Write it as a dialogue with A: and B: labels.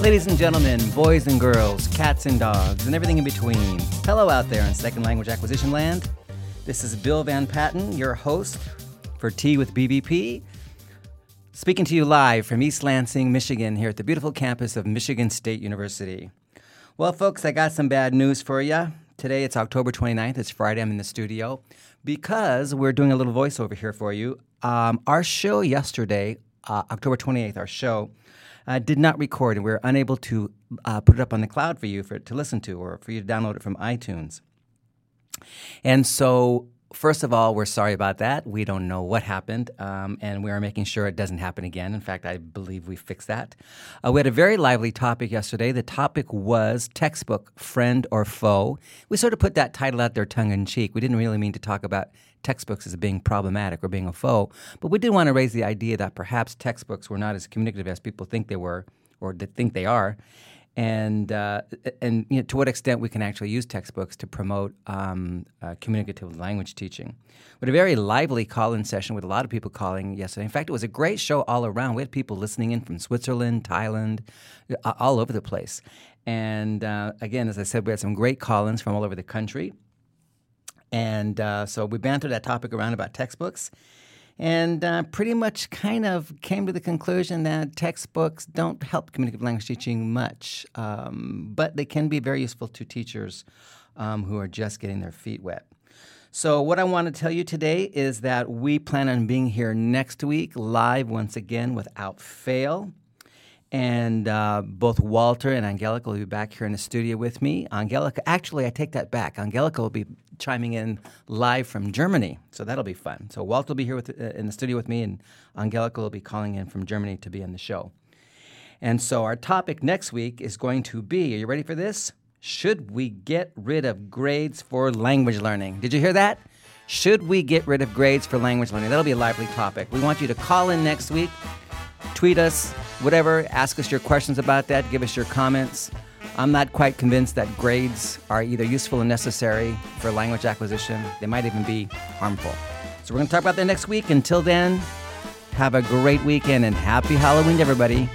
A: Ladies and gentlemen, boys and girls, cats and dogs, and everything in between. Hello out there in second language acquisition land. This is Bill VanPatten, your host for Tea with BVP, speaking to you live from East Lansing, Michigan, here at the beautiful campus of Michigan State University. Well, folks, I got some bad news for you. Today it's October 29th. It's Friday. I'm in the studio because we're doing a little voiceover here for you. Um, our show yesterday, uh, October 28th, our show, uh, did not record, and we are unable to uh, put it up on the cloud for you for to listen to or for you to download it from iTunes. And so First of all, we're sorry about that. We don't know what happened, um, and we are making sure it doesn't happen again. In fact, I believe we fixed that. Uh, we had a very lively topic yesterday. The topic was textbook, friend or foe. We sort of put that title out there tongue in cheek. We didn't really mean to talk about textbooks as being problematic or being a foe, but we did want to raise the idea that perhaps textbooks were not as communicative as people think they were or think they are and uh, and you know, to what extent we can actually use textbooks to promote um, uh, communicative language teaching. Had a very lively call-in session with a lot of people calling yesterday. In fact, it was a great show all around. We had people listening in from Switzerland, Thailand, uh, all over the place. And uh, again, as I said, we had some great call-ins from all over the country. And uh, so we bantered that topic around about textbooks and uh, pretty much kind of came to the conclusion that textbooks don't help communicative language teaching much, um, but they can be very useful to teachers um, who are just getting their feet wet. So, what I want to tell you today is that we plan on being here next week live once again without fail. And uh, both Walter and Angelica will be back here in the studio with me. Angelica, actually, I take that back. Angelica will be chiming in live from Germany, so that'll be fun. So Walter will be here with, uh, in the studio with me, and Angelica will be calling in from Germany to be on the show. And so our topic next week is going to be are you ready for this? Should we get rid of grades for language learning? Did you hear that? Should we get rid of grades for language learning? That'll be a lively topic. We want you to call in next week tweet us, whatever, ask us your questions about that, give us your comments. I'm not quite convinced that grades are either useful and necessary for language acquisition. They might even be harmful. So we're going to talk about that next week. Until then, have a great weekend and happy Halloween, everybody.